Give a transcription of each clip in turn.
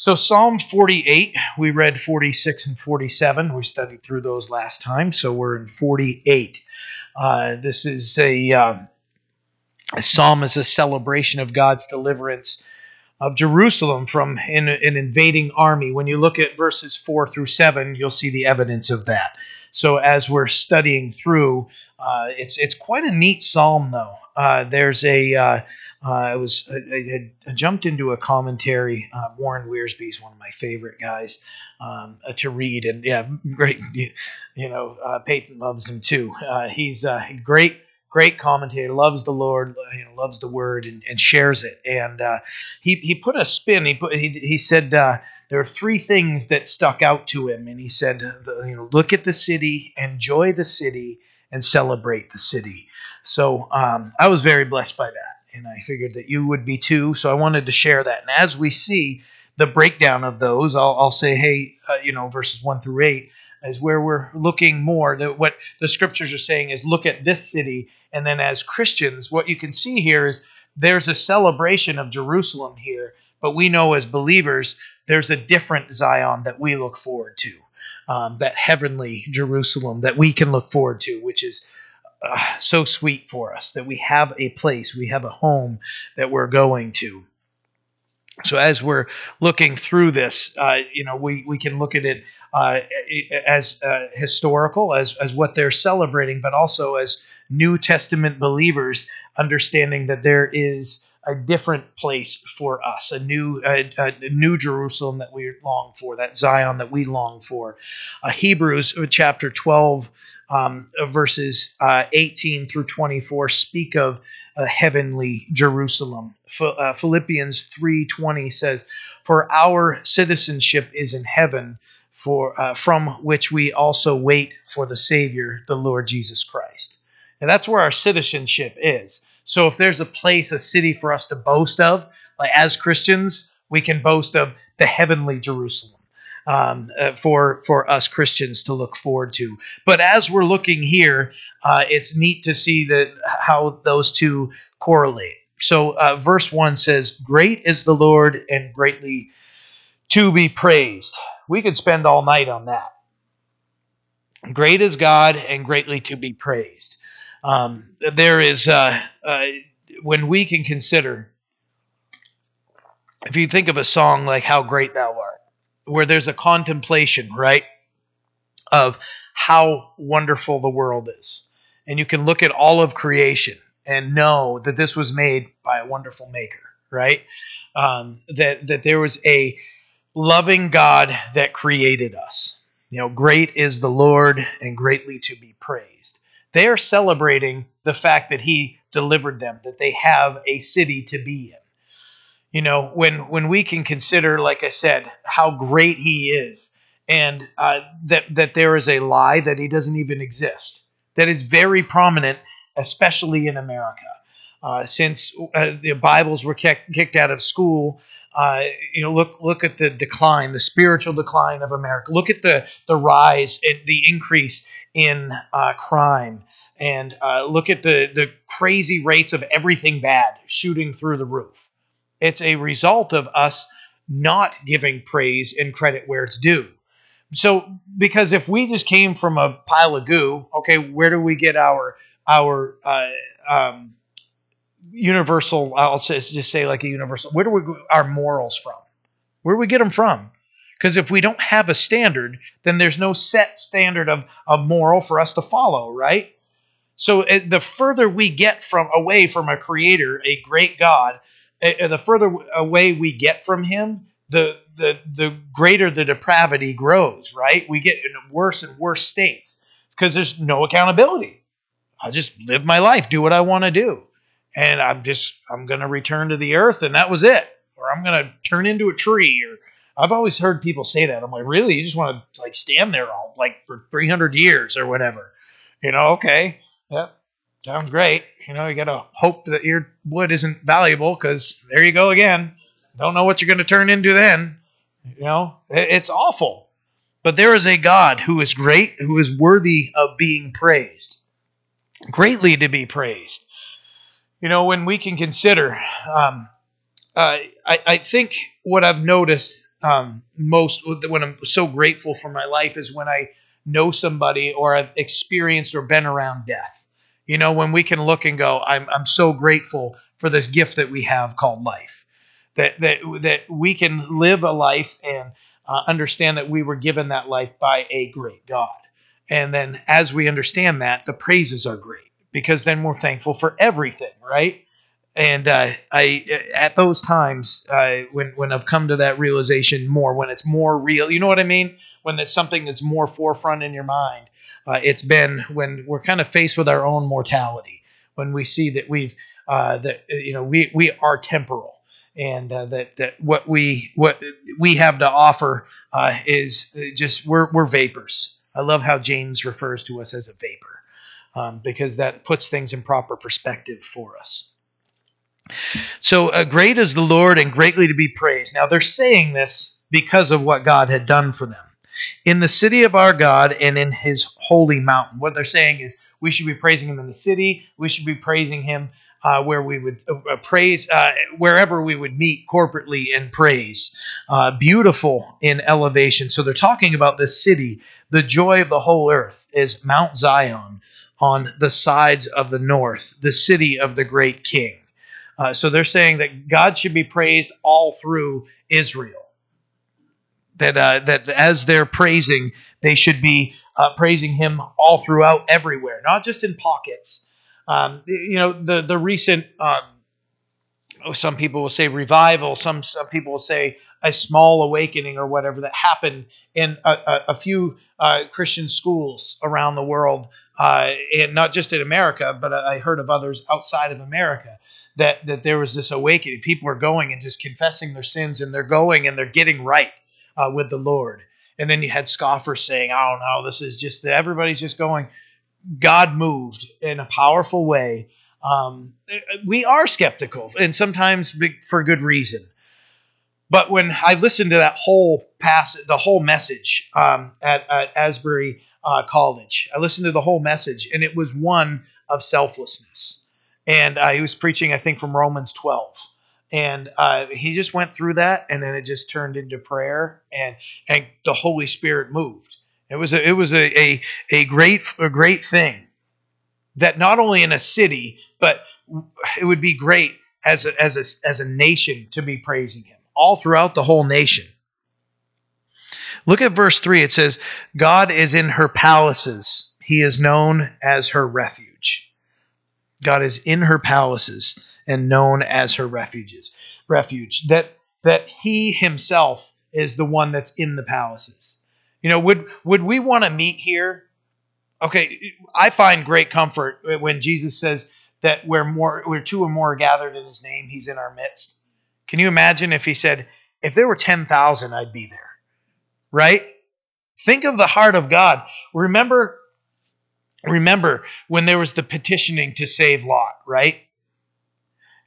So, Psalm 48, we read 46 and 47. We studied through those last time, so we're in 48. Uh, this is a, uh, a psalm is a celebration of God's deliverance of Jerusalem from an, an invading army. When you look at verses 4 through 7, you'll see the evidence of that. So, as we're studying through, uh, it's it's quite a neat psalm, though. Uh, there's a uh, uh, I was I, I, jumped into a commentary. Uh, Warren Wiersbe is one of my favorite guys um, uh, to read, and yeah, great. You, you know, uh, Peyton loves him too. Uh, he's a great, great commentator. Loves the Lord, you know, loves the Word, and, and shares it. And uh, he he put a spin. He put he, he said there are three things that stuck out to him, and he said, you know, look at the city, enjoy the city, and celebrate the city. So um, I was very blessed by that and I figured that you would be too. So I wanted to share that. And as we see the breakdown of those, I'll, I'll say, hey, uh, you know, verses one through eight is where we're looking more. That what the scriptures are saying is look at this city, and then as Christians, what you can see here is there's a celebration of Jerusalem here, but we know as believers there's a different Zion that we look forward to. Um, that heavenly Jerusalem that we can look forward to, which is uh, so sweet for us that we have a place, we have a home that we're going to. So as we're looking through this, uh, you know, we, we can look at it uh, as uh, historical, as, as what they're celebrating, but also as New Testament believers, understanding that there is a different place for us, a new a, a new Jerusalem that we long for, that Zion that we long for. Uh, Hebrews chapter 12 um, verses uh, 18 through 24 speak of a heavenly Jerusalem. Uh, Philippians 3:20 says, "For our citizenship is in heaven, for uh, from which we also wait for the Savior, the Lord Jesus Christ." And that's where our citizenship is. So if there's a place, a city for us to boast of, like as Christians, we can boast of the heavenly Jerusalem um, uh, for for us Christians to look forward to. But as we're looking here, uh, it's neat to see that how those two correlate. So uh, verse one says, "Great is the Lord and greatly to be praised." We could spend all night on that. Great is God and greatly to be praised. Um, there is uh, uh, when we can consider. If you think of a song like "How Great Thou Art," where there's a contemplation, right, of how wonderful the world is. And you can look at all of creation and know that this was made by a wonderful maker, right? Um, that that there was a loving God that created us. You know, great is the Lord and greatly to be praised. They are celebrating the fact that He delivered them, that they have a city to be in you know when when we can consider like i said how great he is and uh, that that there is a lie that he doesn't even exist that is very prominent especially in america. Uh, since uh, the bibles were kicked, kicked out of school uh, you know look look at the decline the spiritual decline of america. Look at the the rise and the increase in uh, crime. And uh, look at the the crazy rates of everything bad shooting through the roof it's a result of us not giving praise and credit where it's due. So, because if we just came from a pile of goo, okay, where do we get our our uh, um, universal? I'll just say like a universal. Where do we our morals from? Where do we get them from? Because if we don't have a standard, then there's no set standard of a moral for us to follow, right? So the further we get from away from a creator, a great God, the further away we get from him, the the the greater the depravity grows, right? We get in worse and worse states because there's no accountability. I just live my life, do what I want to do. And I'm just I'm going to return to the earth and that was it. Or I'm going to turn into a tree or I've always heard people say that. I'm like, "Really? You just want to like stand there all like for 300 years or whatever?" You know, okay. Yep. Sounds great. You know, you got to hope that your wood isn't valuable because there you go again. Don't know what you're going to turn into then. You know, it's awful. But there is a God who is great, who is worthy of being praised, greatly to be praised. You know, when we can consider, um, uh, I, I think what I've noticed um, most when I'm so grateful for my life is when I know somebody or I've experienced or been around death. You know, when we can look and go, I'm I'm so grateful for this gift that we have called life. That that that we can live a life and uh, understand that we were given that life by a great God. And then as we understand that, the praises are great because then we're thankful for everything, right? And uh, I, at those times, uh, when when I've come to that realization more, when it's more real, you know what I mean? When it's something that's more forefront in your mind, uh, it's been when we're kind of faced with our own mortality, when we see that we've uh, that you know we we are temporal, and uh, that that what we what we have to offer uh, is just we're we're vapors. I love how James refers to us as a vapor um, because that puts things in proper perspective for us. So uh, great is the Lord and greatly to be praised. Now they're saying this because of what God had done for them. In the city of our God and in his holy mountain. What they're saying is we should be praising him in the city, we should be praising him uh, where we would uh, praise, uh, wherever we would meet corporately and praise. Uh, beautiful in elevation. So they're talking about this city. The joy of the whole earth is Mount Zion, on the sides of the north, the city of the great king. Uh, so they're saying that God should be praised all through Israel. That uh, that as they're praising, they should be uh, praising Him all throughout everywhere, not just in pockets. Um, you know, the the recent um, oh, some people will say revival, some some people will say a small awakening or whatever that happened in a, a, a few uh, Christian schools around the world uh, and not just in America, but I heard of others outside of America that that there was this awakening. People are going and just confessing their sins, and they're going and they're getting right uh, with the Lord. And then you had scoffers saying, "Oh no, this is just everybody's just going." God moved in a powerful way. Um, we are skeptical, and sometimes for good reason. But when I listened to that whole pass, the whole message um, at, at Asbury uh, college. I listened to the whole message, and it was one of selflessness. And uh, he was preaching, I think, from Romans 12. And uh, he just went through that, and then it just turned into prayer, and and the Holy Spirit moved. It was a, it was a, a, a great a great thing that not only in a city, but it would be great as a, as a, as a nation to be praising him all throughout the whole nation. Look at verse 3. It says, God is in her palaces. He is known as her refuge. God is in her palaces and known as her refuges. Refuge. That that he himself is the one that's in the palaces. You know, would would we want to meet here? Okay, I find great comfort when Jesus says that where more where two or more are gathered in his name, he's in our midst. Can you imagine if he said, if there were 10,000, I'd be there? right? Think of the heart of God. Remember remember when there was the petitioning to save Lot, right?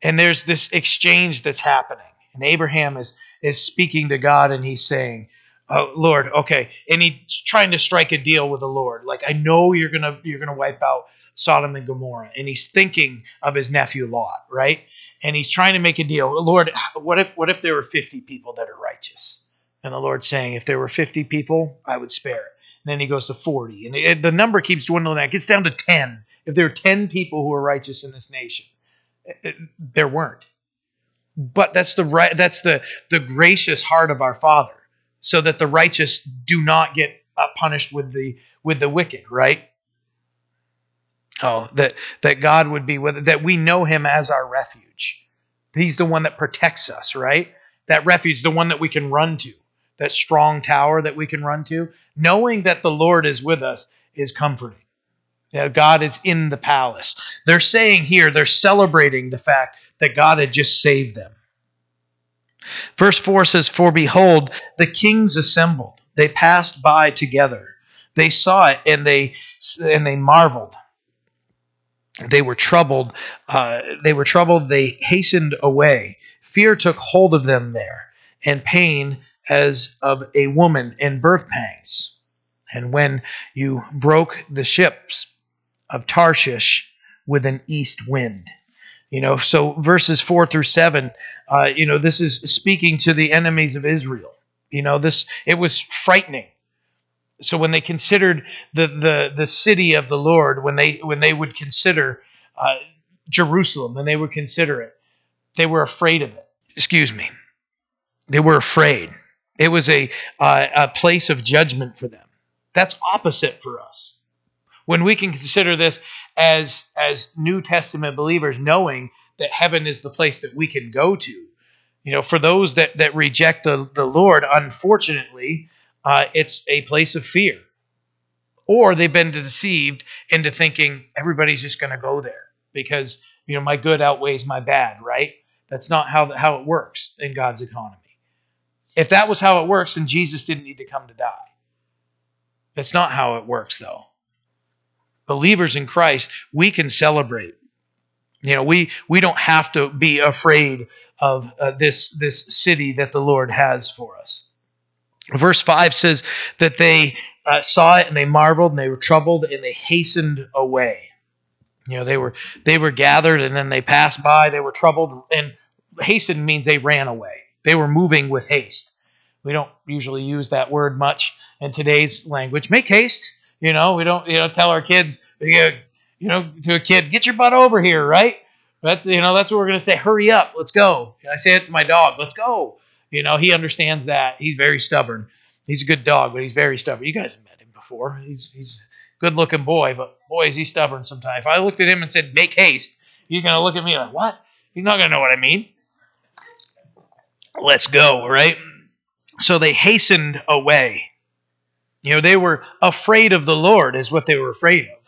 And there's this exchange that's happening. And Abraham is is speaking to God and he's saying, "Oh Lord, okay." And he's trying to strike a deal with the Lord. Like, "I know you're to you're to wipe out Sodom and Gomorrah." And he's thinking of his nephew Lot, right? And he's trying to make a deal. Lord, what if what if there were 50 people that are righteous? And the Lord saying, if there were 50 people, I would spare it. And then he goes to 40. And it, the number keeps dwindling. It gets down to 10. If there are 10 people who are righteous in this nation, there weren't. But that's the right that's the the gracious heart of our Father, so that the righteous do not get uh, punished with the with the wicked, right? Oh, that that God would be with that we know him as our refuge. He's the one that protects us, right? That refuge, the one that we can run to that strong tower that we can run to, knowing that the Lord is with us is comforting. You God is in the palace. They're saying here, they're celebrating the fact that God had just saved them. Verse 4 says, For behold, the kings assembled. They passed by together. They saw it and they and they marveled. They were troubled. Uh, they were troubled. They hastened away. Fear took hold of them there, and pain as of a woman in birth pangs. And when you broke the ships of Tarshish with an east wind. You know, so verses four through seven, uh, you know, this is speaking to the enemies of Israel. You know, this it was frightening. So when they considered the the the city of the Lord, when they when they would consider uh, Jerusalem, when they would consider it, they were afraid of it. Excuse me. They were afraid. It was a uh, a place of judgment for them. That's opposite for us. When we can consider this as as New Testament believers, knowing that heaven is the place that we can go to, you know, for those that, that reject the, the Lord, unfortunately, uh, it's a place of fear. Or they've been deceived into thinking everybody's just going to go there because, you know, my good outweighs my bad, right? That's not how, the, how it works in God's economy. If that was how it works, then Jesus didn't need to come to die. That's not how it works, though. Believers in Christ, we can celebrate. You know, we we don't have to be afraid of uh, this this city that the Lord has for us. Verse five says that they uh, saw it and they marveled and they were troubled and they hastened away. You know, they were they were gathered and then they passed by. They were troubled and hastened means they ran away. They were moving with haste. We don't usually use that word much in today's language. Make haste. You know, we don't you know tell our kids you know to a kid get your butt over here, right? That's you know that's what we're gonna say. Hurry up, let's go. I say it to my dog, let's go. You know he understands that. He's very stubborn. He's a good dog, but he's very stubborn. You guys have met him before. He's he's a good looking boy, but boy is he stubborn sometimes. If I looked at him and said make haste, he's gonna look at me like what? He's not gonna know what I mean. Let's go, right? So they hastened away. You know, they were afraid of the Lord, is what they were afraid of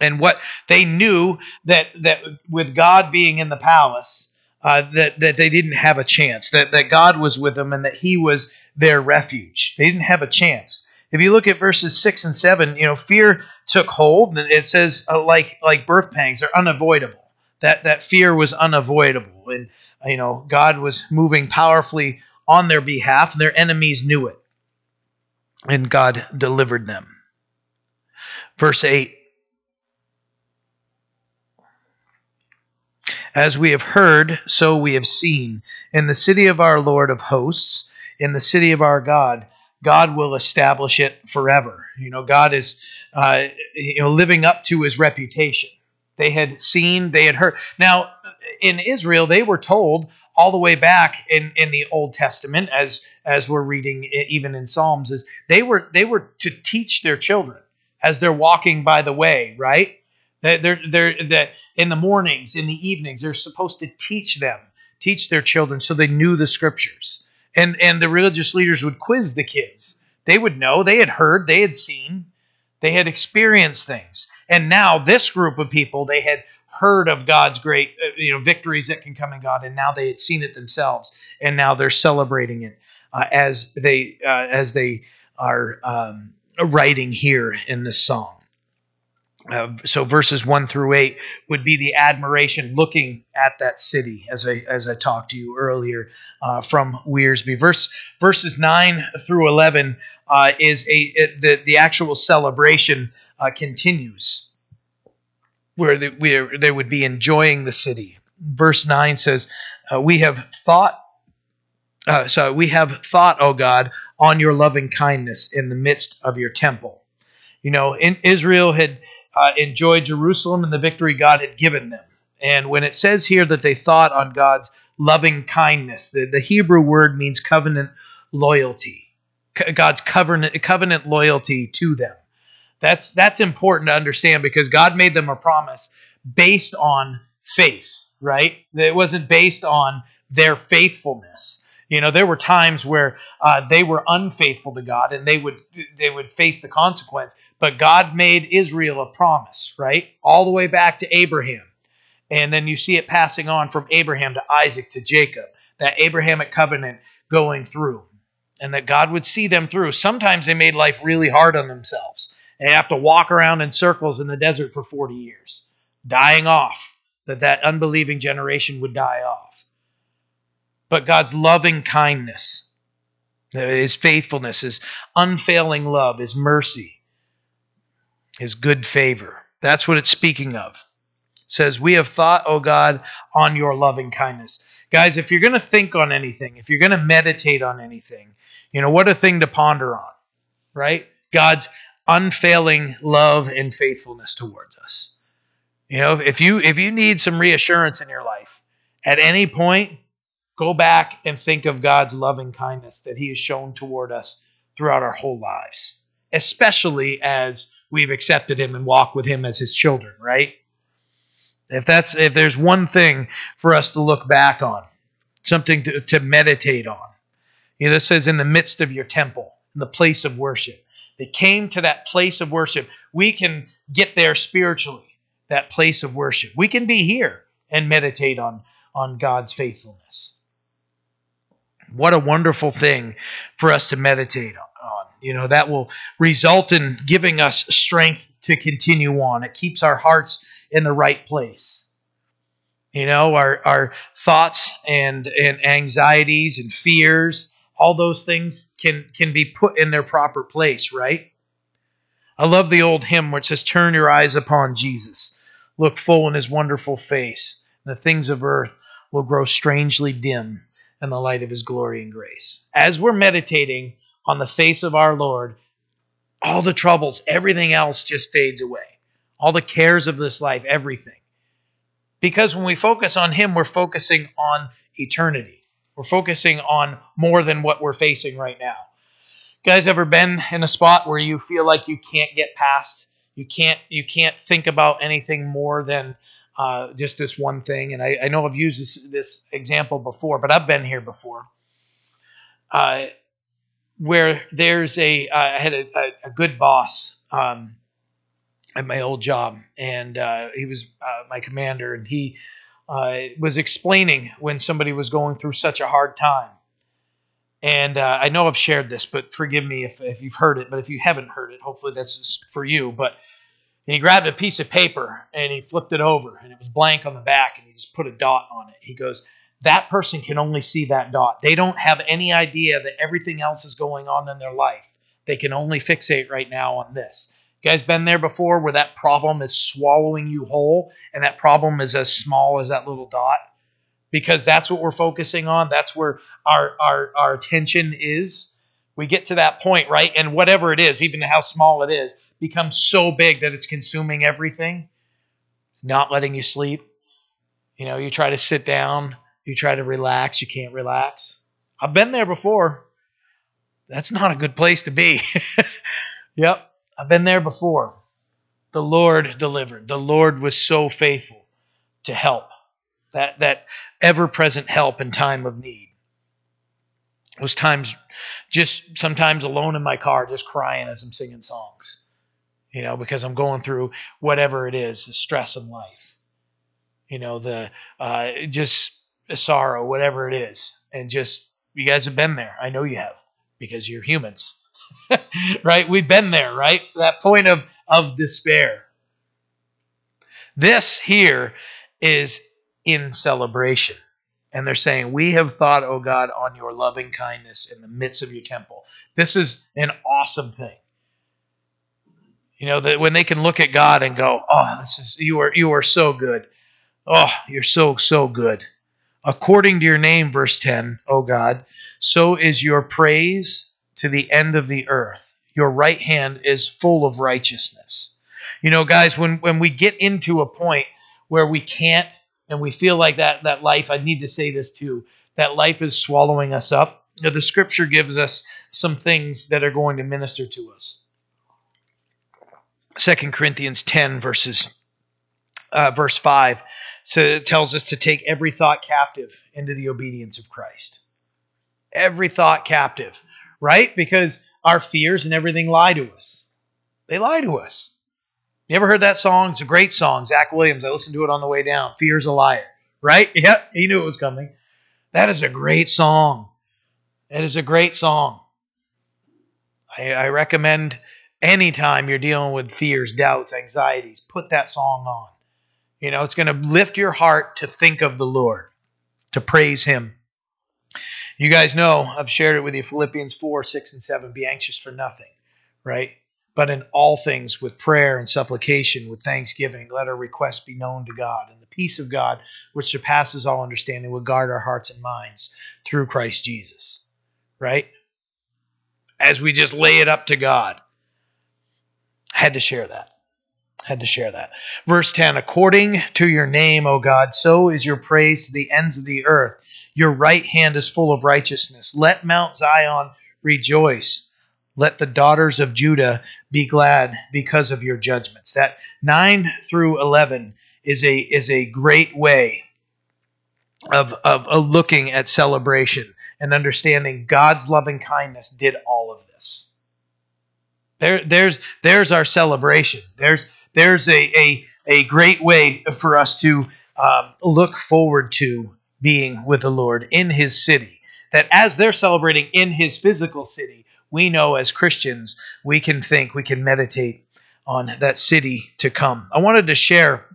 and what they knew that that with God being in the palace, uh, that that they didn't have a chance. That that God was with them and that He was their refuge. They didn't have a chance. If you look at verses six and seven, you know fear took hold, and it says uh, like like birth pangs, they're unavoidable. That that fear was unavoidable, and you know God was moving powerfully on their behalf, and their enemies knew it, and God delivered them. Verse eight As we have heard, so we have seen. In the city of our Lord of hosts, in the city of our God, God will establish it forever. You know, God is, uh, you know, living up to His reputation. They had seen, they had heard. Now, in Israel, they were told all the way back in, in the Old Testament, as as we're reading even in Psalms, is they were they were to teach their children as they're walking by the way, right? That They're, they're, that in the mornings, in the evenings, they're supposed to teach them, teach their children so they knew the scriptures. And, and the religious leaders would quiz the kids. They would know, they had heard, they had seen, they had experienced things. And now this group of people, they had heard of God's great uh, you know victories that can come in God, and now they had seen it themselves, and now they're celebrating it uh, as they uh, as they are um, writing here in this song. Uh, so verses one through eight would be the admiration looking at that city, as I as I talked to you earlier uh, from Wiersbe. Verse verses nine through eleven uh, is a it, the the actual celebration continues, where the, where they would be enjoying the city. Verse nine says, uh, "We have thought." Uh, so we have thought, O God, on your loving kindness in the midst of your temple. You know, in Israel had uh, enjoy Jerusalem and the victory God had given them. And when it says here that they thought on God's loving kindness, the, the Hebrew word means covenant loyalty. God's covenant covenant loyalty to them. That's that's important to understand because God made them a promise based on faith, right? It wasn't based on their faithfulness. You know, there were times where uh, they were unfaithful to God, and they would they would face the consequence. But God made Israel a promise, right, all the way back to Abraham, and then you see it passing on from Abraham to Isaac to Jacob. That Abrahamic covenant going through, and that God would see them through. Sometimes they made life really hard on themselves, they have to walk around in circles in the desert for forty years, dying off. That that unbelieving generation would die off but God's loving kindness, His faithfulness, His unfailing love, His mercy, His good favor. That's what it's speaking of. It says, We have thought, O God, on your loving kindness. Guys, if you're going to think on anything, if you're going to meditate on anything, you know, what a thing to ponder on, right? God's unfailing love and faithfulness towards us. You know, if you if you need some reassurance in your life, at any point, go back and think of God's loving kindness that he has shown toward us throughout our whole lives, especially as we've accepted him and walk with him as his children, right? If that's if there's one thing for us to look back on, something to, to meditate on. You know, this says in the midst of your temple, in the place of worship. They came to that place of worship. We can get there spiritually, that place of worship. We can be here and meditate on, on God's faithfulness. What a wonderful thing for us to meditate on. You know, that will result in giving us strength to continue on. It keeps our hearts in the right place. You know, our, our thoughts and, and anxieties and fears, all those things can, can be put in their proper place, right? I love the old hymn which says, Turn your eyes upon Jesus, look full in his wonderful face, and the things of earth will grow strangely dim in the light of his glory and grace. As we're meditating on the face of our Lord, all the troubles, everything else just fades away. All the cares of this life, everything. Because when we focus on Him, we're focusing on eternity. We're focusing on more than what we're facing right now. You Guys, ever been in a spot where you feel like you can't get past? You can't you can't think about anything more than uh, just this one thing. And I, I know I've used this, this example before, but I've been here before. Uh, where there's a uh, I had a, a, a good boss um, at my old job, and uh, he was uh, my commander, and he uh, was explaining when somebody was going through such a hard time. And uh, I know I've shared this, but forgive me if, if you've heard it. But if you haven't heard it, hopefully that's for you. But he grabbed a piece of paper and he flipped it over, and it was blank on the back, and he just put a dot on it. He goes, that person can only see that dot. They don't have any idea that everything else is going on in their life. They can only fixate right now on this. You guys been there before where that problem is swallowing you whole and that problem is as small as that little dot? Because that's what we're focusing on. That's where our our, our attention is. We get to that point, right? And whatever it is, even how small it is, becomes so big that it's consuming everything. It's not letting you sleep. You know, you try to sit down, you try to relax, you can't relax. I've been there before. That's not a good place to be. yep, I've been there before. The Lord delivered. The Lord was so faithful to help. That that ever-present help in time of need. Was times just sometimes alone in my car just crying as I'm singing songs. You know, because I'm going through whatever it is, the stress in life. You know, the uh, just sorrow, whatever it is, and just you guys have been there. I know you have because you're humans, right? We've been there, right? That point of of despair. This here is in celebration. And they're saying, We have thought, O God, on your loving kindness in the midst of your temple. This is an awesome thing. You know, that when they can look at God and go, Oh, this is you are you are so good. Oh, you're so, so good according to your name, verse 10, O God, so is your praise to the end of the earth. Your right hand is full of righteousness. You know, guys, when, when we get into a point where we can't and we feel like that, that life, I need to say this too, that life is swallowing us up, the scripture gives us some things that are going to minister to us. 2 Corinthians 10, verses, uh, verse 5 so tells us to take every thought captive into the obedience of Christ. Every thought captive, right? Because our fears and everything lie to us. They lie to us. You ever heard that song? It's a great song. Zach Williams. I listened to it on the way down. Fear's a liar, right? Yep, he knew it was coming. That is a great song. That is a great song. I, I recommend anytime you're dealing with fears, doubts, anxieties, put that song on. You know, it's going to lift your heart to think of the Lord, to praise Him. You guys know, I've shared it with you Philippians 4, 6, and 7. Be anxious for nothing, right? but in all things with prayer and supplication, with thanksgiving, let our requests be known to God. And the peace of God, which surpasses all understanding, will guard our hearts and minds through Christ Jesus. Right? As we just lay it up to God. I had to share that. Had to share that. Verse 10 According to your name, O God, so is your praise to the ends of the earth. Your right hand is full of righteousness. Let Mount Zion rejoice. Let the daughters of Judah be glad because of your judgments. That 9 through 11 is a is a great way of, of, of looking at celebration and understanding God's loving kindness did all of this. There, there's there's our celebration. There's there's a, a, a great way for us to um, look forward to being with the Lord in his city. That as they're celebrating in his physical city, we know as Christians, we can think, we can meditate on that city to come. I wanted to share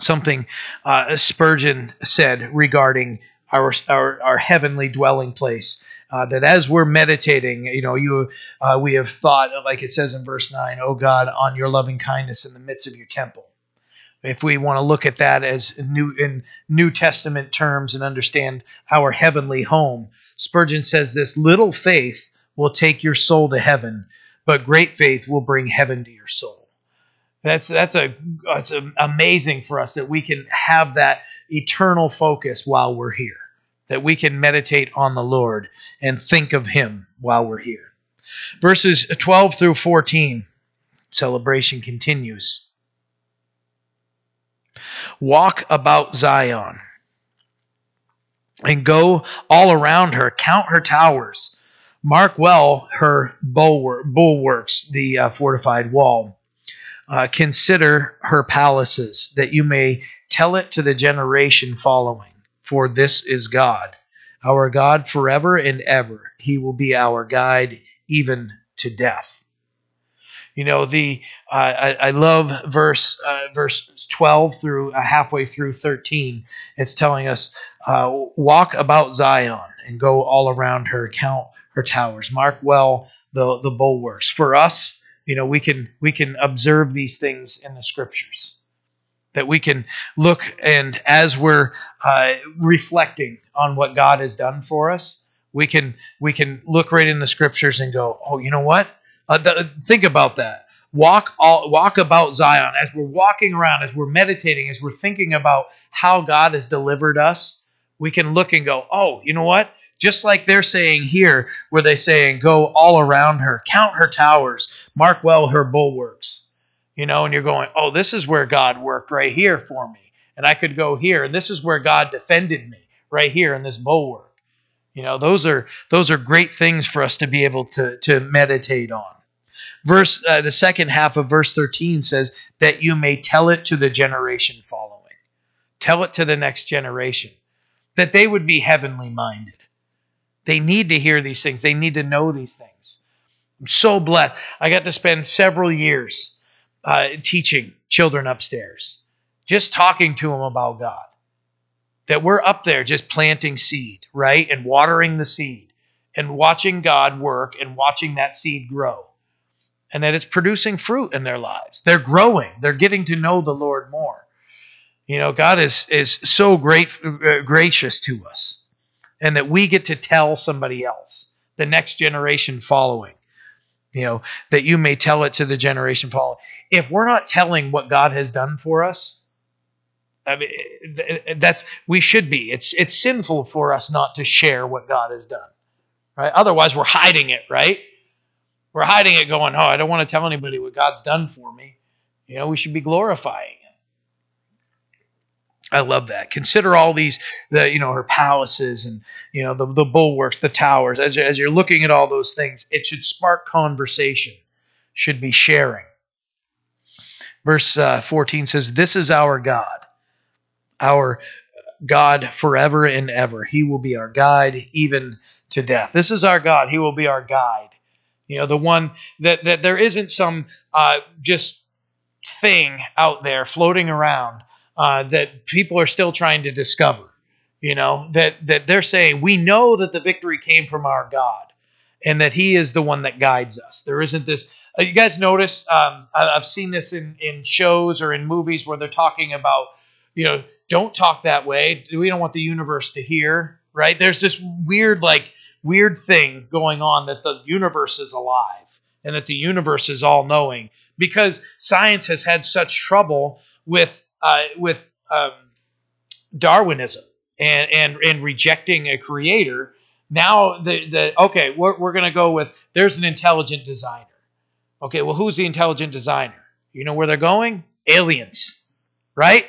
something uh, Spurgeon said regarding our, our, our heavenly dwelling place. Uh, that as we're meditating, you know, you uh, we have thought, like it says in verse nine, "Oh God, on your loving kindness in the midst of your temple." If we want to look at that as new in New Testament terms and understand our heavenly home, Spurgeon says this: "Little faith will take your soul to heaven, but great faith will bring heaven to your soul." That's that's a it's amazing for us that we can have that eternal focus while we're here that we can meditate on the Lord and think of Him while we're here. Verses 12 through 14, celebration continues. Walk about Zion and go all around her, count her towers, mark well her bulwarks, the uh, fortified wall. Uh, consider her palaces, that you may tell it to the generation following for this is God, our God forever and ever. He will be our guide even to death. You know the uh, I, I, love verse uh, verse twelve through uh, halfway through thirteen. It's telling us uh, walk about Zion and go all around her, count her towers, mark well the the bulwarks. For us, you know, we can we can observe these things in the scriptures that we can look and as we're uh, reflecting on what God has done for us, we can we can look right in the scriptures and go, oh, you know what? Uh, th- think about that. Walk all walk about Zion as we're walking around, as we're meditating, as we're thinking about how God has delivered us. We can look and go, oh, you know what? Just like they're saying here, where they saying, go all around her, count her towers, mark well her bulwarks you know, and you're going, oh, this is where God worked right here for me. And I could go here, and this is where God defended me right here in this bulwark. You know, those are those are great things for us to be able to to meditate on. Verse uh, the second half of verse 13 says that you may tell it to the generation following. Tell it to the next generation that they would be heavenly minded. They need to hear these things. They need to know these things. I'm so blessed. I got to spend several years uh, teaching children upstairs, just talking to them about God. That we're up there just planting seed, right? And watering the seed and watching God work and watching that seed grow. And that it's producing fruit in their lives. They're growing, they're getting to know the Lord more. You know, God is, is so great, uh, gracious to us, and that we get to tell somebody else, the next generation following, you know, that you may tell it to the generation following. If we're not telling what God has done for us, I mean, that's we should be. It's it's sinful for us not to share what God has done, right? Otherwise, we're hiding it, right? We're hiding it, going, "Oh, I don't want to tell anybody what God's done for me." You know, we should be glorifying I love that. Consider all these, the you know, her palaces and you know the the bulwarks, the towers. As as you're looking at all those things, it should spark conversation. Should be sharing. Verse uh, 14 says, "This is our God, our God forever and ever. He will be our guide even to death. This is our God. He will be our guide. You know, the one that that there isn't some uh, just thing out there floating around." uh, that people are still trying to discover. You know that that they're saying we know that the victory came from our God, and that He is the one that guides us. There isn't this Uh, you guys notice? Um, I, I've seen this in in shows or in movies where they're talking about, you know, don't talk that way. We don't want the universe to hear. Right? There's this weird like weird thing going on that the universe is alive and that the universe is all knowing because science has had such trouble with uh, with um, Darwinism and and and rejecting a creator. Now the the okay, we're, we're going to go with there's an intelligent designer. Okay, well, who's the intelligent designer? You know where they're going? Aliens, right?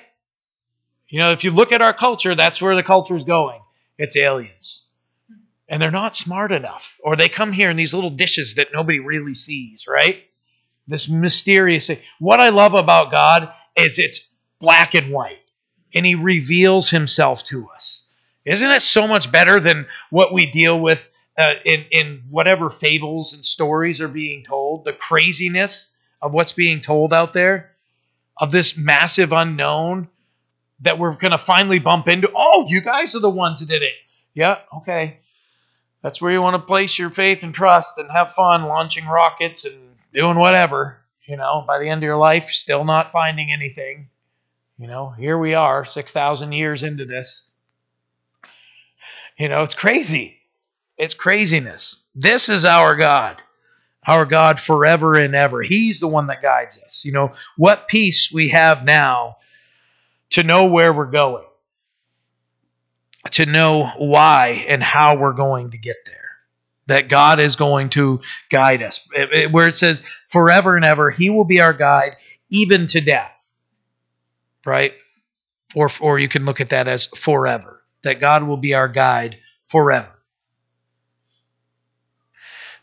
You know, if you look at our culture, that's where the culture is going. It's aliens and they're not smart enough, or they come here in these little dishes that nobody really sees, right? This mysterious thing. What I love about God is it's black and white, and He reveals Himself to us. Isn't it so much better than what we deal with uh, in, in whatever fables and stories are being told? The craziness of what's being told out there, of this massive unknown that we're going to finally bump into. Oh, you guys are the ones that did it. Yeah, okay. That's where you want to place your faith and trust and have fun launching rockets and doing whatever. You know, by the end of your life, still not finding anything. You know, here we are, 6,000 years into this. You know, it's crazy. It's craziness. This is our God, our God forever and ever. He's the one that guides us. You know, what peace we have now to know where we're going to know why and how we're going to get there. That God is going to guide us. where it says, forever and ever, He will be our guide, even to death. Right? Or, or you can look at that as forever. That God will be our guide forever.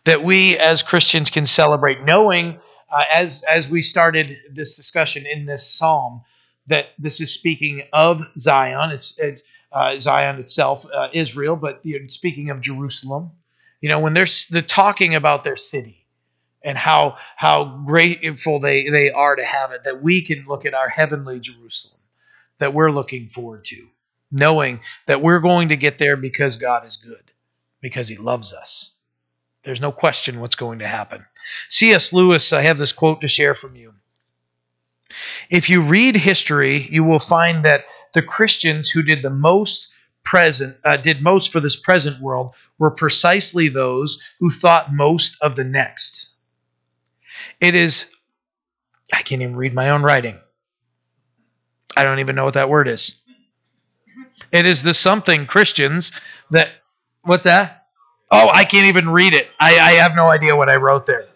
That we as Christians can celebrate, knowing uh, as, as we started this discussion in this psalm, that this is speaking of Zion. It's, it's uh, Zion itself, uh, Israel, but you speaking of Jerusalem, you know, when they're, they're talking about their city and how how grateful they, they are to have it, that we can look at our heavenly Jerusalem that we're looking forward to, knowing that we're going to get there because God is good, because He loves us. There's no question what's going to happen. C.S. Lewis, I have this quote to share from you. If you read history, you will find that the Christians who did the most present uh, did most for this present world were precisely those who thought most of the next. It is I can't even read my own writing. I don't even know what that word is. It is the something Christians that what's that? Oh, I can't even read it. I, I have no idea what I wrote there.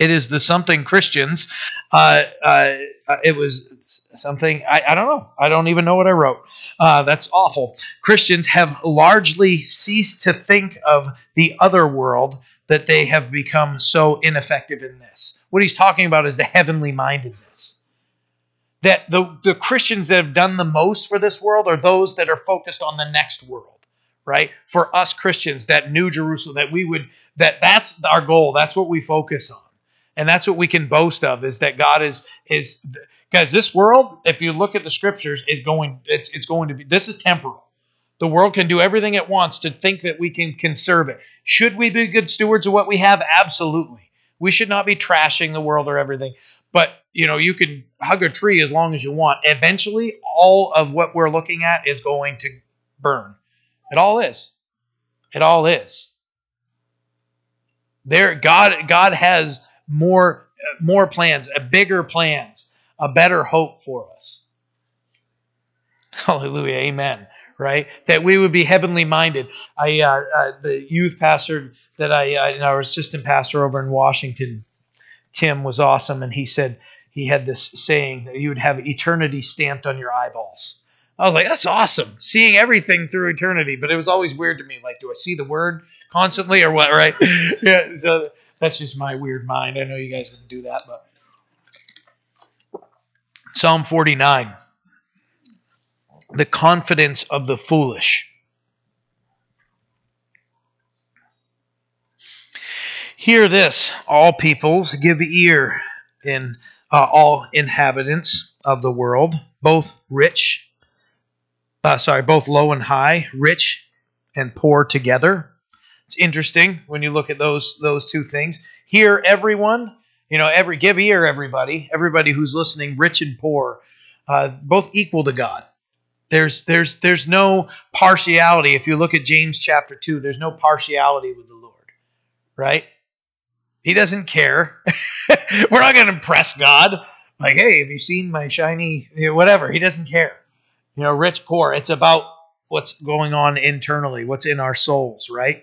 It is the something Christians. Uh, uh, it was something I, I, don't know. I don't even know what i wrote. Uh, that's awful. Christians have largely ceased to think of the other world that they have become so ineffective in this. What he's talking about is the heavenly mindedness. That the, the christians that have done the most for this world are those that are focused on the next world right? For us christians that new jerusalem that we would that that's our goal. That's what we focus on and that's what we can boast of is that god is is Guys, this world, if you look at the scriptures, is going it's it's going to be this is temporal. The world can do everything it wants to think that we can conserve it. Should we be good stewards of what we have? Absolutely. We should not be trashing the world or everything. But, you know, you can hug a tree as long as you want. Eventually, all of what we're looking at is going to burn. It all is. It all is. There God God has more more plans, a bigger plans a better hope for us. Hallelujah. Amen. Right? That we would be heavenly minded. I, uh, uh, the youth pastor that I, uh, our assistant pastor over in Washington, Tim, was awesome. And he said he had this saying that you would have eternity stamped on your eyeballs. I was like, that's awesome. Seeing everything through eternity. But it was always weird to me. Like, do I see the word constantly or what? Right? yeah. So that's just my weird mind. I know you guys wouldn't do that, but Psalm 49 The confidence of the foolish. Hear this, all peoples, give ear in uh, all inhabitants of the world, both rich, uh, sorry, both low and high, rich and poor together. It's interesting when you look at those those two things. Hear everyone, you know, every give ear everybody, everybody who's listening, rich and poor, uh, both equal to God. There's there's there's no partiality. If you look at James chapter two, there's no partiality with the Lord, right? He doesn't care. We're not going to impress God. Like, hey, have you seen my shiny you know, whatever? He doesn't care. You know, rich, poor. It's about what's going on internally, what's in our souls, right?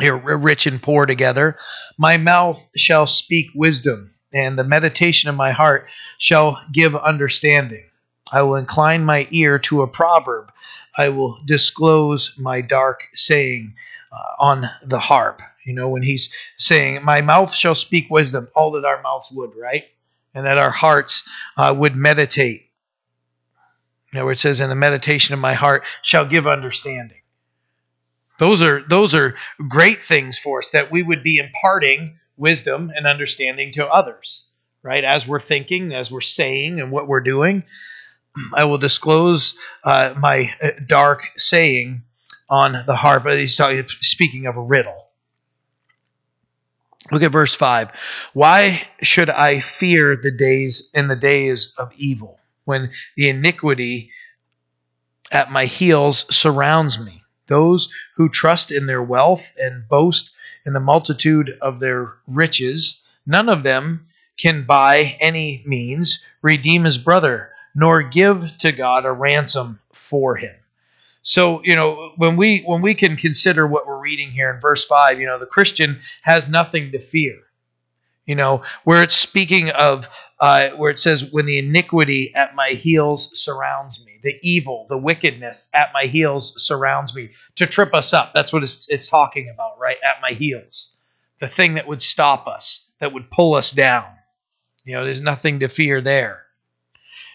Here, rich and poor together. My mouth shall speak wisdom, and the meditation of my heart shall give understanding. I will incline my ear to a proverb. I will disclose my dark saying uh, on the harp. You know, when he's saying, My mouth shall speak wisdom, all that our mouths would, right? And that our hearts uh, would meditate. You know, where it says, And the meditation of my heart shall give understanding. Those are those are great things for us that we would be imparting wisdom and understanding to others, right? As we're thinking, as we're saying, and what we're doing. I will disclose uh, my uh, dark saying on the harp. He's talking, speaking of a riddle. Look at verse 5. Why should I fear the days in the days of evil when the iniquity at my heels surrounds me? Those who trust in their wealth and boast in the multitude of their riches, none of them can by any means redeem his brother, nor give to God a ransom for him. So, you know, when we when we can consider what we're reading here in verse 5, you know, the Christian has nothing to fear. You know, where it's speaking of uh, where it says, when the iniquity at my heels surrounds me, the evil, the wickedness at my heels surrounds me to trip us up. That's what it's, it's talking about, right? At my heels. The thing that would stop us, that would pull us down. You know, there's nothing to fear there.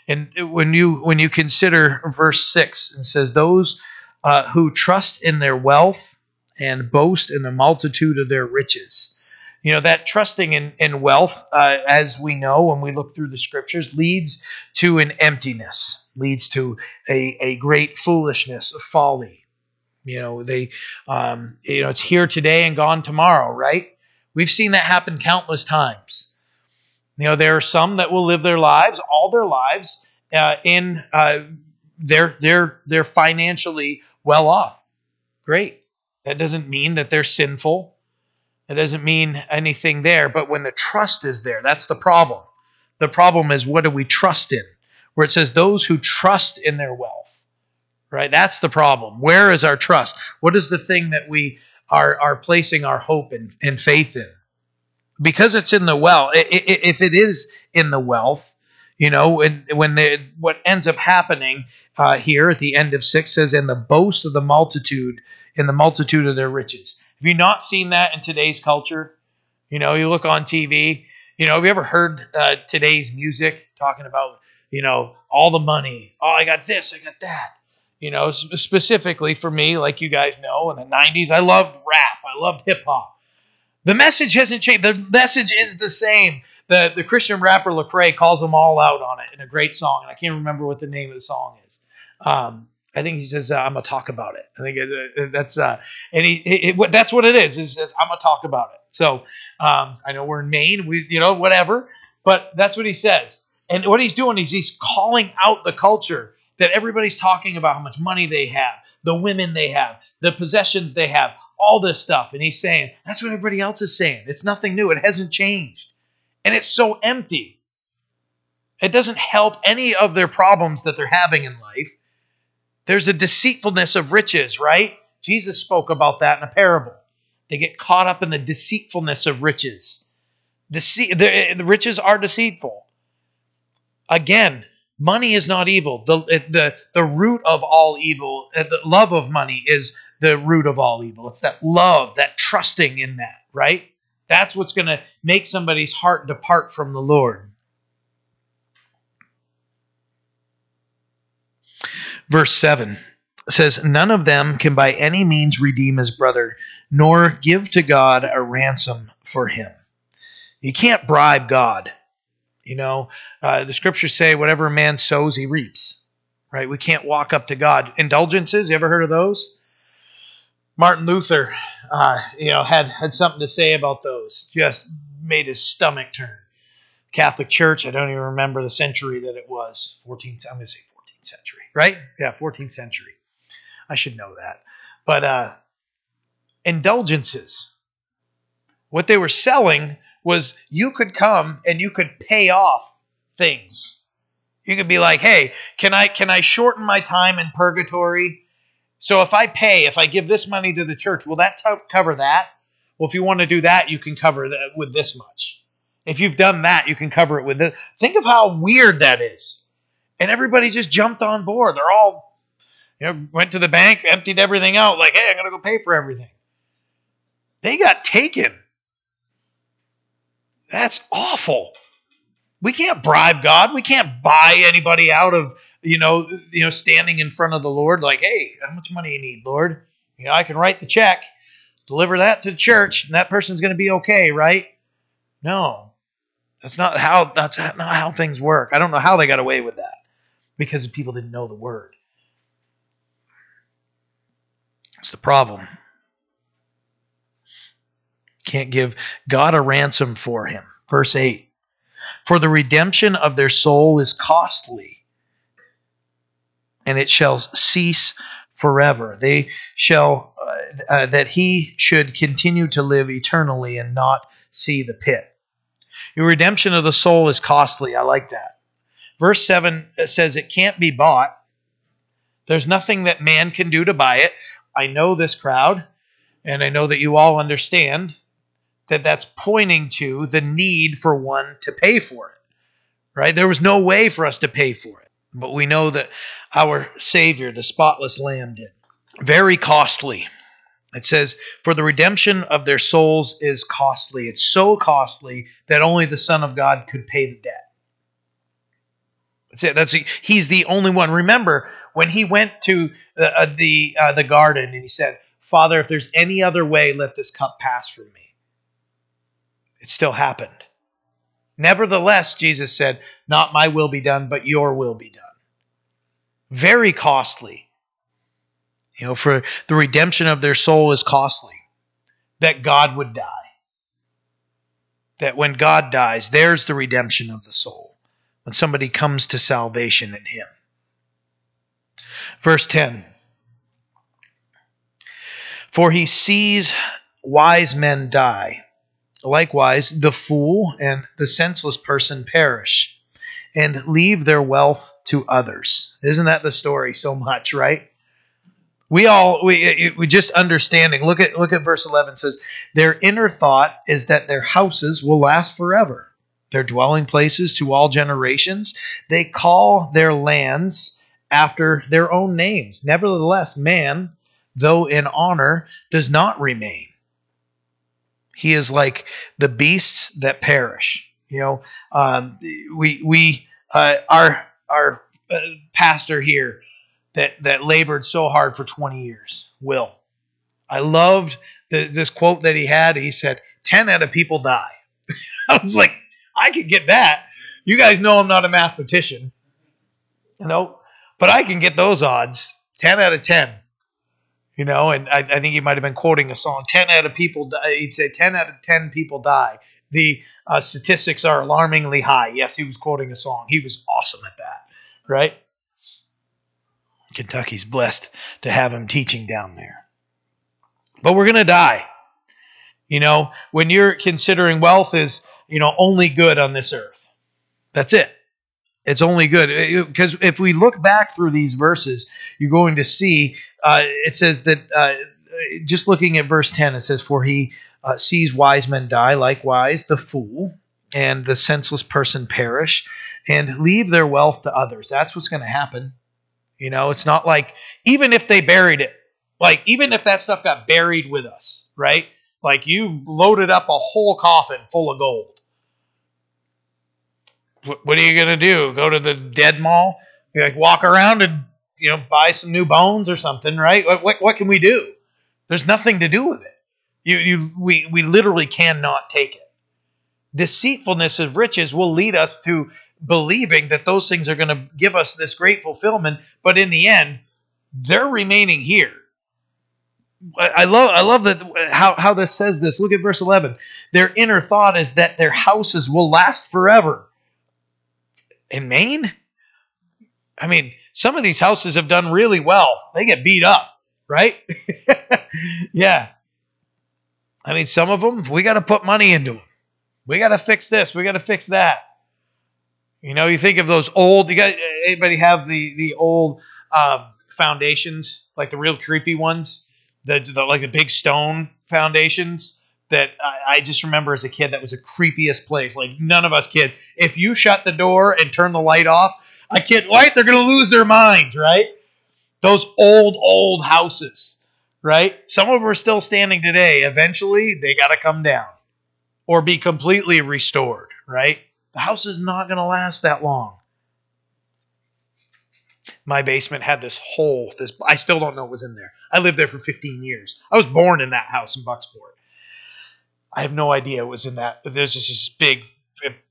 And when you when you consider verse six, it says, "Those uh, who trust in their wealth and boast in the multitude of their riches." You know that trusting in, in wealth, uh, as we know when we look through the scriptures, leads to an emptiness, leads to a, a great foolishness, a folly. You know they, um, you know, it's here today and gone tomorrow, right? We've seen that happen countless times. You know, there are some that will live their lives, all their lives, uh, in uh, they're they're they're financially well off. Great. That doesn't mean that they're sinful. It doesn't mean anything there. But when the trust is there, that's the problem. The problem is what do we trust in? Where it says those who trust in their wealth. Right? That's the problem. Where is our trust? What is the thing that we are are placing our hope and, and faith in? because it's in the well if it is in the wealth you know when when the what ends up happening uh, here at the end of six says in the boast of the multitude in the multitude of their riches have you not seen that in today's culture you know you look on tv you know have you ever heard uh, today's music talking about you know all the money oh i got this i got that you know specifically for me like you guys know in the 90s i loved rap i loved hip-hop the message hasn't changed. The message is the same. The the Christian rapper Lecrae calls them all out on it in a great song, and I can't remember what the name of the song is. Um, I think he says uh, I'm gonna talk about it. I think it, that's uh, and he, it, that's what it is. He says I'm gonna talk about it. So um, I know we're in Maine, we you know whatever, but that's what he says. And what he's doing is he's calling out the culture that everybody's talking about how much money they have, the women they have, the possessions they have, all this stuff. And he's saying, that's what everybody else is saying. It's nothing new, it hasn't changed. And it's so empty. It doesn't help any of their problems that they're having in life. There's a deceitfulness of riches, right? Jesus spoke about that in a parable. They get caught up in the deceitfulness of riches. Deceit, the, the riches are deceitful. Again, money is not evil. The, the, the root of all evil, uh, the love of money is the root of all evil. It's that love, that trusting in that, right? That's what's going to make somebody's heart depart from the Lord. Verse 7 says, None of them can by any means redeem his brother, nor give to God a ransom for him. You can't bribe God. You know, uh, the scriptures say, whatever a man sows, he reaps. Right? We can't walk up to God. Indulgences, you ever heard of those? Martin Luther, uh, you know, had had something to say about those. Just made his stomach turn. Catholic Church, I don't even remember the century that it was. 14th, I'm going to say 14th century, right? Yeah, 14th century. I should know that. But uh, indulgences, what they were selling was you could come and you could pay off things. You could be like, "Hey, can I can I shorten my time in purgatory? So if I pay, if I give this money to the church, will that t- cover that? Well, if you want to do that, you can cover that with this much. If you've done that, you can cover it with this. Think of how weird that is. And everybody just jumped on board. They're all, you know, went to the bank, emptied everything out, like, hey, I'm going to go pay for everything. They got taken. That's awful. We can't bribe God. We can't buy anybody out of, you know, you know, standing in front of the Lord like, hey, how much money you need, Lord? You know, I can write the check, deliver that to the church, and that person's going to be okay, right? No. That's not how that's not how things work. I don't know how they got away with that because people didn't know the word. It's the problem. Can't give God a ransom for him. Verse 8 for the redemption of their soul is costly, and it shall cease forever. They shall, uh, uh, that he should continue to live eternally and not see the pit. Your redemption of the soul is costly. I like that. Verse 7 says it can't be bought. There's nothing that man can do to buy it. I know this crowd, and I know that you all understand that that's pointing to the need for one to pay for it. Right? There was no way for us to pay for it. But we know that our Savior, the spotless Lamb, did. Very costly. It says, For the redemption of their souls is costly. It's so costly that only the Son of God could pay the debt. That's it. That's he's the only one. Remember when he went to uh, uh, the uh, the garden and he said, "Father, if there's any other way, let this cup pass from me." It still happened. Nevertheless, Jesus said, Not my will be done, but your will be done. Very costly. You know, for the redemption of their soul is costly. That God would die. That when God dies, there's the redemption of the soul. When somebody comes to salvation in Him. Verse 10 For he sees wise men die Likewise, the fool and the senseless person perish and leave their wealth to others. Isn't that the story so much, right? We all we we just understanding. Look at look at verse 11 says their inner thought is that their houses will last forever. Their dwelling places to all generations. They call their lands after their own names. Nevertheless, man, though in honor, does not remain he is like the beasts that perish. You know, um, we we uh, our our uh, pastor here that that labored so hard for 20 years. Will, I loved the, this quote that he had. He said, "10 out of people die." I was like, I could get that. You guys know I'm not a mathematician, you know, but I can get those odds. 10 out of 10 you know, and I, I think he might have been quoting a song. Ten out of people, die, he'd say ten out of ten people die. The uh, statistics are alarmingly high. Yes, he was quoting a song. He was awesome at that, right? Kentucky's blessed to have him teaching down there. But we're to die. You know, when you're considering wealth is, you know, only good on this earth. That's it. It's only good. Because if we look back through these verses, you're going to see uh, it says that uh, just looking at verse 10, it says, For he uh, sees wise men die, likewise the fool and the senseless person perish and leave their wealth to others. That's what's going to happen. You know, it's not like, even if they buried it, like, even if that stuff got buried with us, right? Like, you loaded up a whole coffin full of gold. What are you going to do? Go to the dead mall? You like walk around and you know, buy some new bones or something, right? What, what, what can we do? There's nothing to do with it. You, you, we, we literally cannot take it. Deceitfulness of riches will lead us to believing that those things are going to give us this great fulfillment, but in the end, they're remaining here. I love I love that uh, how, how this says this. Look at verse 11. Their inner thought is that their houses will last forever. In Maine? I mean, some of these houses have done really well. They get beat up, right? yeah. I mean, some of them, we got to put money into them. We got to fix this. We got to fix that. You know, you think of those old. You got anybody have the the old um, foundations, like the real creepy ones, the, the like the big stone foundations that I, I, just remember as a kid that was the creepiest place. Like none of us kids. If you shut the door and turn the light off, a kid, right? They're gonna lose their minds, right? Those old old houses, right? Some of them are still standing today. Eventually, they got to come down or be completely restored, right? The house is not to last that long. My basement had this hole. This I still don't know what was in there. I lived there for 15 years. I was born in that house in Bucksport. I have no idea it was in that. There's just this big.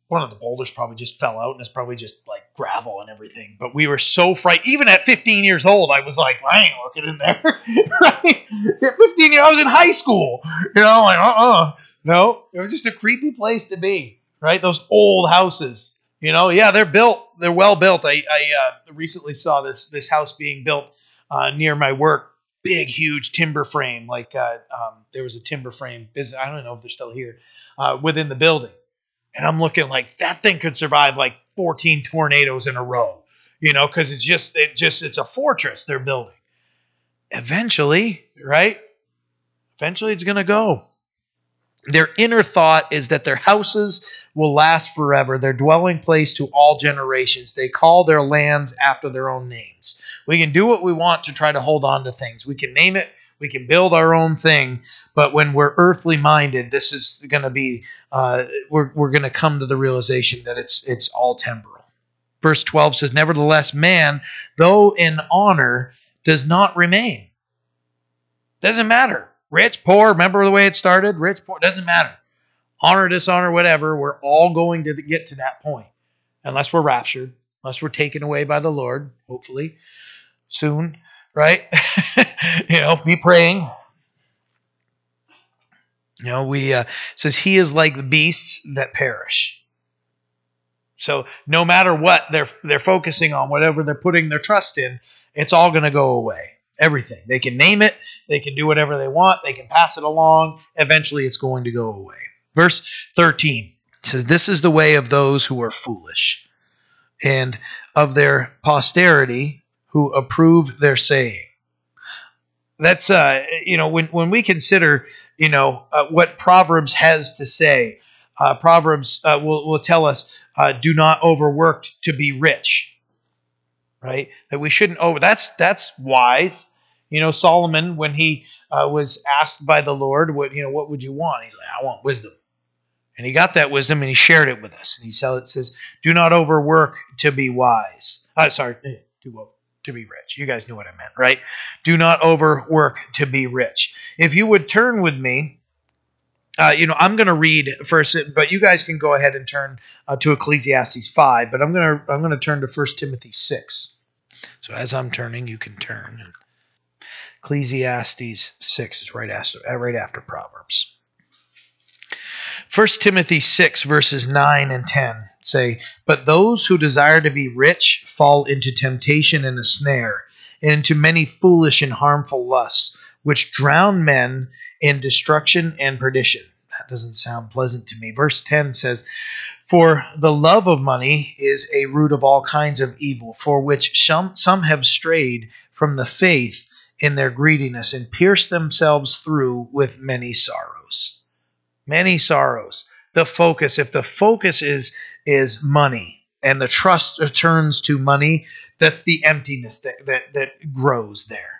One of the boulders probably just fell out, and it's probably just like gravel and everything. But we were so frightened. Even at 15 years old, I was like, I ain't looking in there. right? At 15 years, I was in high school. You know, like, uh, uh No, it was just a creepy place to be right? Those old houses. You know, yeah, they're built. They're well built. I, I uh, recently saw this this house being built uh, near my work. Big, huge timber frame. Like uh, um, there was a timber frame business. I don't know if they're still here uh, within the building. And I'm looking like that thing could survive like 14 tornadoes in a row. You know, because it's just it just it's a fortress they're building. Eventually, right? Eventually, it's gonna go. Their inner thought is that their houses will last forever, their dwelling place to all generations. They call their lands after their own names. We can do what we want to try to hold on to things. We can name it, we can build our own thing, but when we're earthly minded, this is going to be, uh, we're, we're going to come to the realization that it's, it's all temporal. Verse 12 says, Nevertheless, man, though in honor, does not remain. Doesn't matter Rich, poor, remember the way it started? Rich, poor, doesn't matter. Honor, dishonor, whatever, we're all going to get to that point. Unless we're raptured, unless we're taken away by the Lord, hopefully soon, right? you know, be praying. You know, we uh, says he is like the beasts that perish. So no matter what they're they're focusing on, whatever they're putting their trust in, it's all going to go away everything. They can name it, they can do whatever they want, they can pass it along. Eventually, it's going to go away. Verse 13 says, This is the way of those who are foolish, and of their posterity who approve their saying. That's, uh, you know, when, when we consider, you know, uh, what Proverbs has to say, uh, Proverbs uh, will, will tell us, uh, do not overwork to be rich right? That we shouldn't over. That's that's wise. You know, Solomon when he uh, was asked by the Lord, what you know, what would you want? He's like, I want wisdom, and he got that wisdom and he shared it with us. And he says, "Do not overwork to be wise." Uh, sorry, eh, to to be rich. You guys knew what I meant, right? Do not overwork to be rich. If you would turn with me uh, you know, I'm going to read first, but you guys can go ahead and turn uh, to Ecclesiastes five. But I'm going to I'm going to turn to First Timothy six. So as I'm turning, you can turn. Ecclesiastes six is right after uh, right after Proverbs. First Timothy six verses nine and ten say, "But those who desire to be rich fall into temptation and a snare, and into many foolish and harmful lusts, which drown men." in destruction and perdition. That doesn't sound pleasant to me. Verse 10 says, For the love of money is a root of all kinds of evil, for which some, some have strayed from the faith in their greediness and pierced themselves through with many sorrows. Many sorrows. The focus, if the focus is is money and the trust returns to money, that's the emptiness that, that, that grows there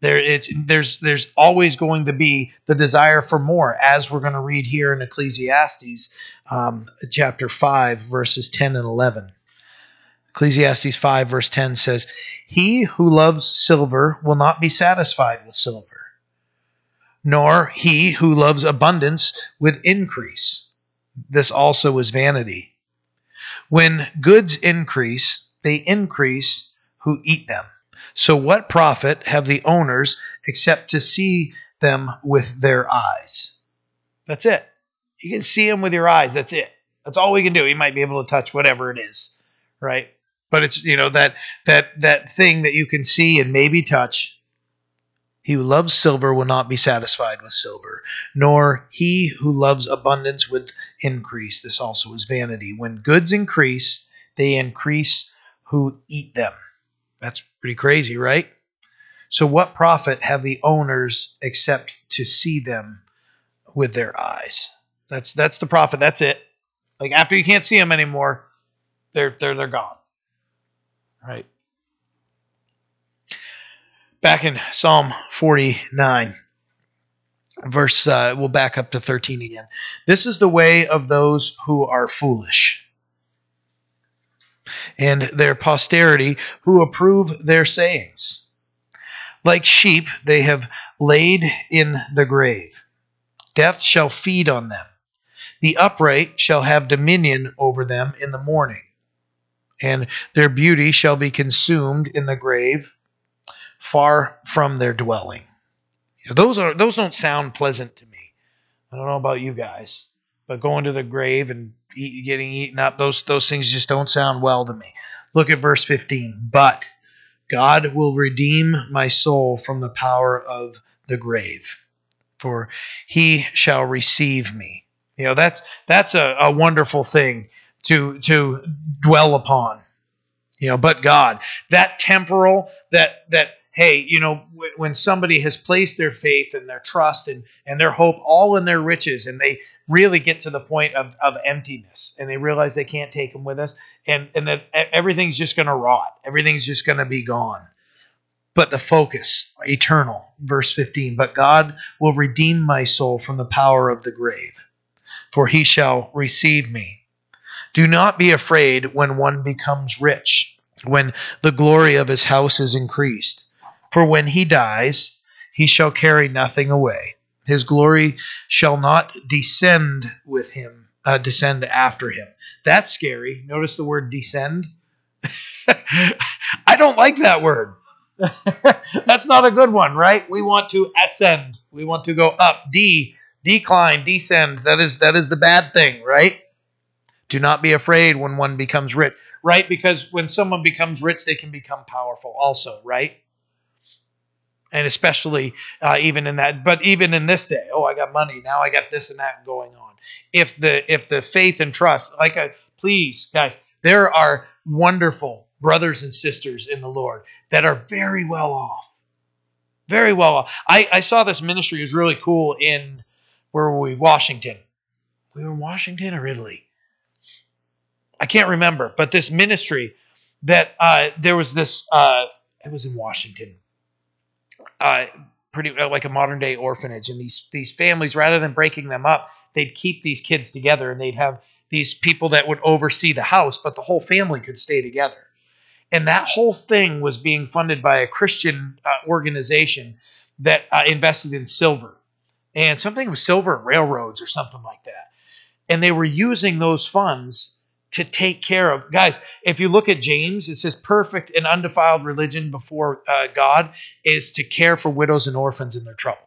there it's there's there's always going to be the desire for more as we're going to read here in ecclesiastes um, chapter 5 verses 10 and 11 ecclesiastes 5 verse 10 says he who loves silver will not be satisfied with silver nor he who loves abundance with increase. This also is vanity. When goods increase they increase who eat them so, what profit have the owners except to see them with their eyes. That's it. You can see them with your eyes. That's it. That's all we can do. You might be able to touch whatever it is, right? But it's you know that that that thing that you can see and maybe touch. He who loves silver will not be satisfied with silver, nor he who loves abundance with increase. This also is vanity. When goods increase, they increase who eat them. That's pretty crazy, right? So, what profit have the owners except to see them with their eyes? That's that's the profit. That's it. Like after you can't see them anymore, they're they're they're gone. Right. Back in Psalm 49, verse, uh, we'll back up to 13 again. This is the way of those who are foolish, and their posterity who approve their sayings. Like sheep, they have laid in the grave. Death shall feed on them. The upright shall have dominion over them in the morning, and their beauty shall be consumed in the grave, far from their dwelling. Those are those don't sound pleasant to me. I don't know about you guys, but going to the grave and eat, getting eaten up, those those things just don't sound well to me. Look at verse 15. But God will redeem my soul from the power of the grave, for he shall receive me. You know, that's that's a, a wonderful thing to to dwell upon. You know, but God, that temporal, that that hey, you know, when somebody has placed their faith and their trust and and their hope all in their riches, and they really get to the point of, of emptiness, and they realize they can't take them with us, and and that everything's just going to rot, everything's just going to be gone. But the focus, eternal, verse 15. But God will redeem my soul from the power of the grave for he shall receive me. Do not be afraid when one becomes rich, when the glory of his house is increased. For when he dies, he shall carry nothing away. His glory shall not descend with him, uh, descend after him. That's scary. Notice the word descend. I don't like that word. That's not a good one, right? We want to ascend. We want to go up. D decline, descend. That is that is the bad thing, right? Do not be afraid when one becomes rich, right? Because when someone becomes rich, they can become powerful, also, right? And especially uh, even in that, but even in this day, oh, I got money now, I got this and that going on. If the if the faith and trust, like, a, please, guys, there are wonderful brothers and sisters in the Lord that are very well off, very well off. I, I saw this ministry is really cool in where were we? Washington. We were in Washington or Italy. I can't remember, but this ministry that uh, there was this. Uh, it was in Washington. Uh, pretty uh, like a modern day orphanage, and these these families, rather than breaking them up, they'd keep these kids together, and they'd have these people that would oversee the house, but the whole family could stay together. And that whole thing was being funded by a Christian uh, organization that uh, invested in silver and something with silver railroads or something like that. And they were using those funds to take care of guys. If you look at James, it says perfect and undefiled religion before uh, God is to care for widows and orphans in their trouble.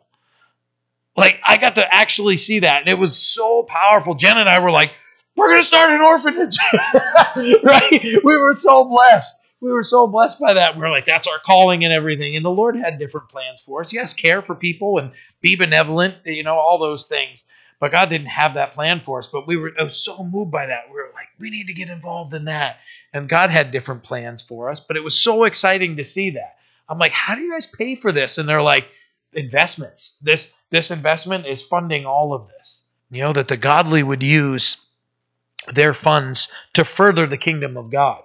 Like I got to actually see that, and it was so powerful. Jen and I were like, "We're going to start an orphanage," right? We were so blessed we were so blessed by that. We are like, that's our calling and everything. And the Lord had different plans for us. Yes, care for people and be benevolent, you know, all those things. But God didn't have that plan for us. But we were so moved by that. We were like, we need to get involved in that. And God had different plans for us. But it was so exciting to see that. I'm like, how do you guys pay for this? And they're like, investments. This this investment is funding all of this. You know, that the godly would use their funds to further the kingdom of God.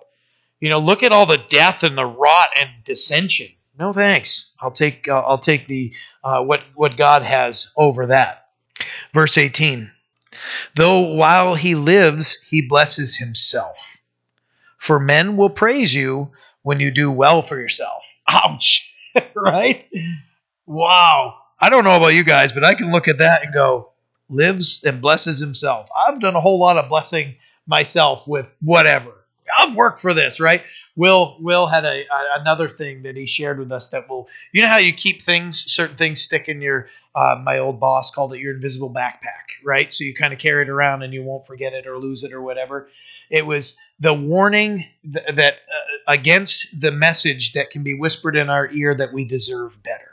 You know, look at all the death and the rot and dissension. No thanks. I'll take uh, I'll take the uh, what what God has over that. Verse 18. Though while he lives, he blesses himself. For men will praise you when you do well for yourself. Ouch. right? Wow. I don't know about you guys, but I can look at that and go, lives and blesses himself. I've done a whole lot of blessing myself with whatever I've worked for this, right? Will Will had a, a, another thing that he shared with us that will you know how you keep things certain things stick in your uh, my old boss called it your invisible backpack, right? So you kind of carry it around and you won't forget it or lose it or whatever. It was the warning th- that uh, against the message that can be whispered in our ear that we deserve better.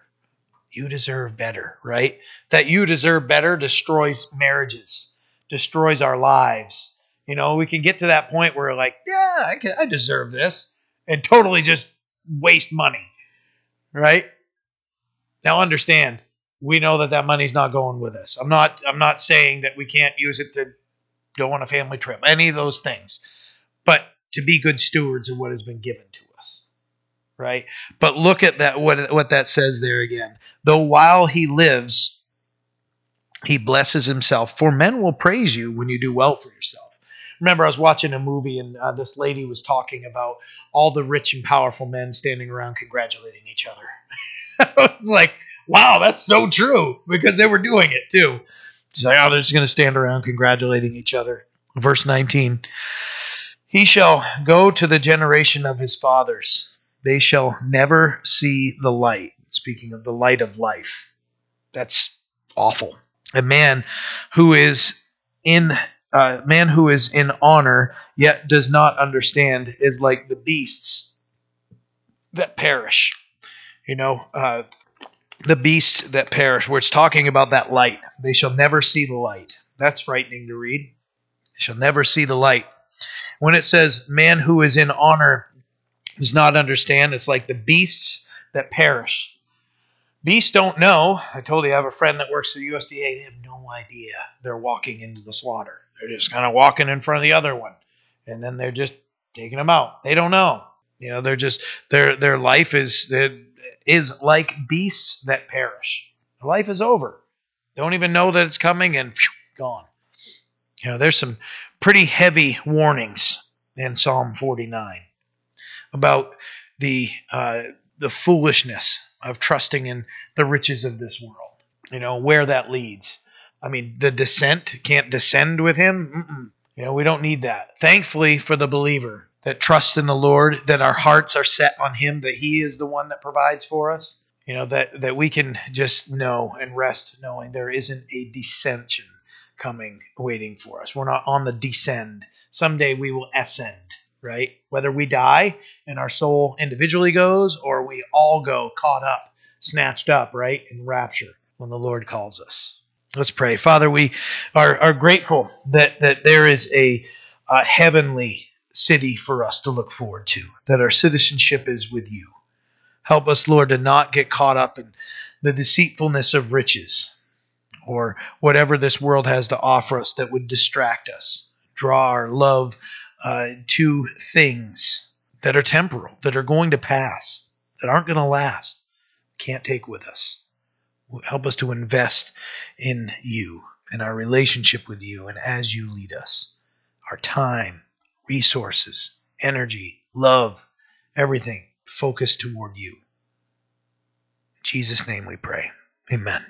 You deserve better, right? That you deserve better destroys marriages, destroys our lives. You know, we can get to that point where like, yeah, I can, I deserve this, and totally just waste money, right? Now understand, we know that that money's not going with us. I'm not I'm not saying that we can't use it to go on a family trip, any of those things, but to be good stewards of what has been given to us, right? But look at that what what that says there again. Though while he lives, he blesses himself. For men will praise you when you do well for yourself. Remember, I was watching a movie and uh, this lady was talking about all the rich and powerful men standing around congratulating each other. I was like, wow, that's so true because they were doing it too. She's like, oh, they're just going to stand around congratulating each other. Verse 19 He shall go to the generation of his fathers, they shall never see the light. Speaking of the light of life, that's awful. A man who is in uh, man who is in honor yet does not understand is like the beasts that perish. You know, uh, the beasts that perish, where it's talking about that light. They shall never see the light. That's frightening to read. They shall never see the light. When it says, man who is in honor does not understand, it's like the beasts that perish. Beasts don't know. I told you I have a friend that works for the USDA. They have no idea they're walking into the slaughter. They're just kind of walking in front of the other one. And then they're just taking them out. They don't know. You know, they're just their their life is is like beasts that perish. Life is over. They don't even know that it's coming and phew, gone. You know, there's some pretty heavy warnings in Psalm 49 about the uh, the foolishness of trusting in the riches of this world. You know where that leads. I mean, the descent can't descend with him. Mm-mm. You know, we don't need that. Thankfully for the believer, that trusts in the Lord, that our hearts are set on Him, that He is the one that provides for us. You know, that, that we can just know and rest knowing there isn't a descension coming waiting for us. We're not on the descend. Someday we will ascend, right? Whether we die and our soul individually goes or we all go caught up, snatched up, right? In rapture when the Lord calls us. Let's pray. Father, we are, are grateful that, that there is a, a heavenly city for us to look forward to, that our citizenship is with you. Help us, Lord, to not get caught up in the deceitfulness of riches or whatever this world has to offer us that would distract us, draw our love uh, to things that are temporal, that are going to pass, that aren't going to last, can't take with us. Help us to invest in you and our relationship with you and as you lead us, our time, resources, energy, love, everything focused toward you. In Jesus' name we pray. Amen.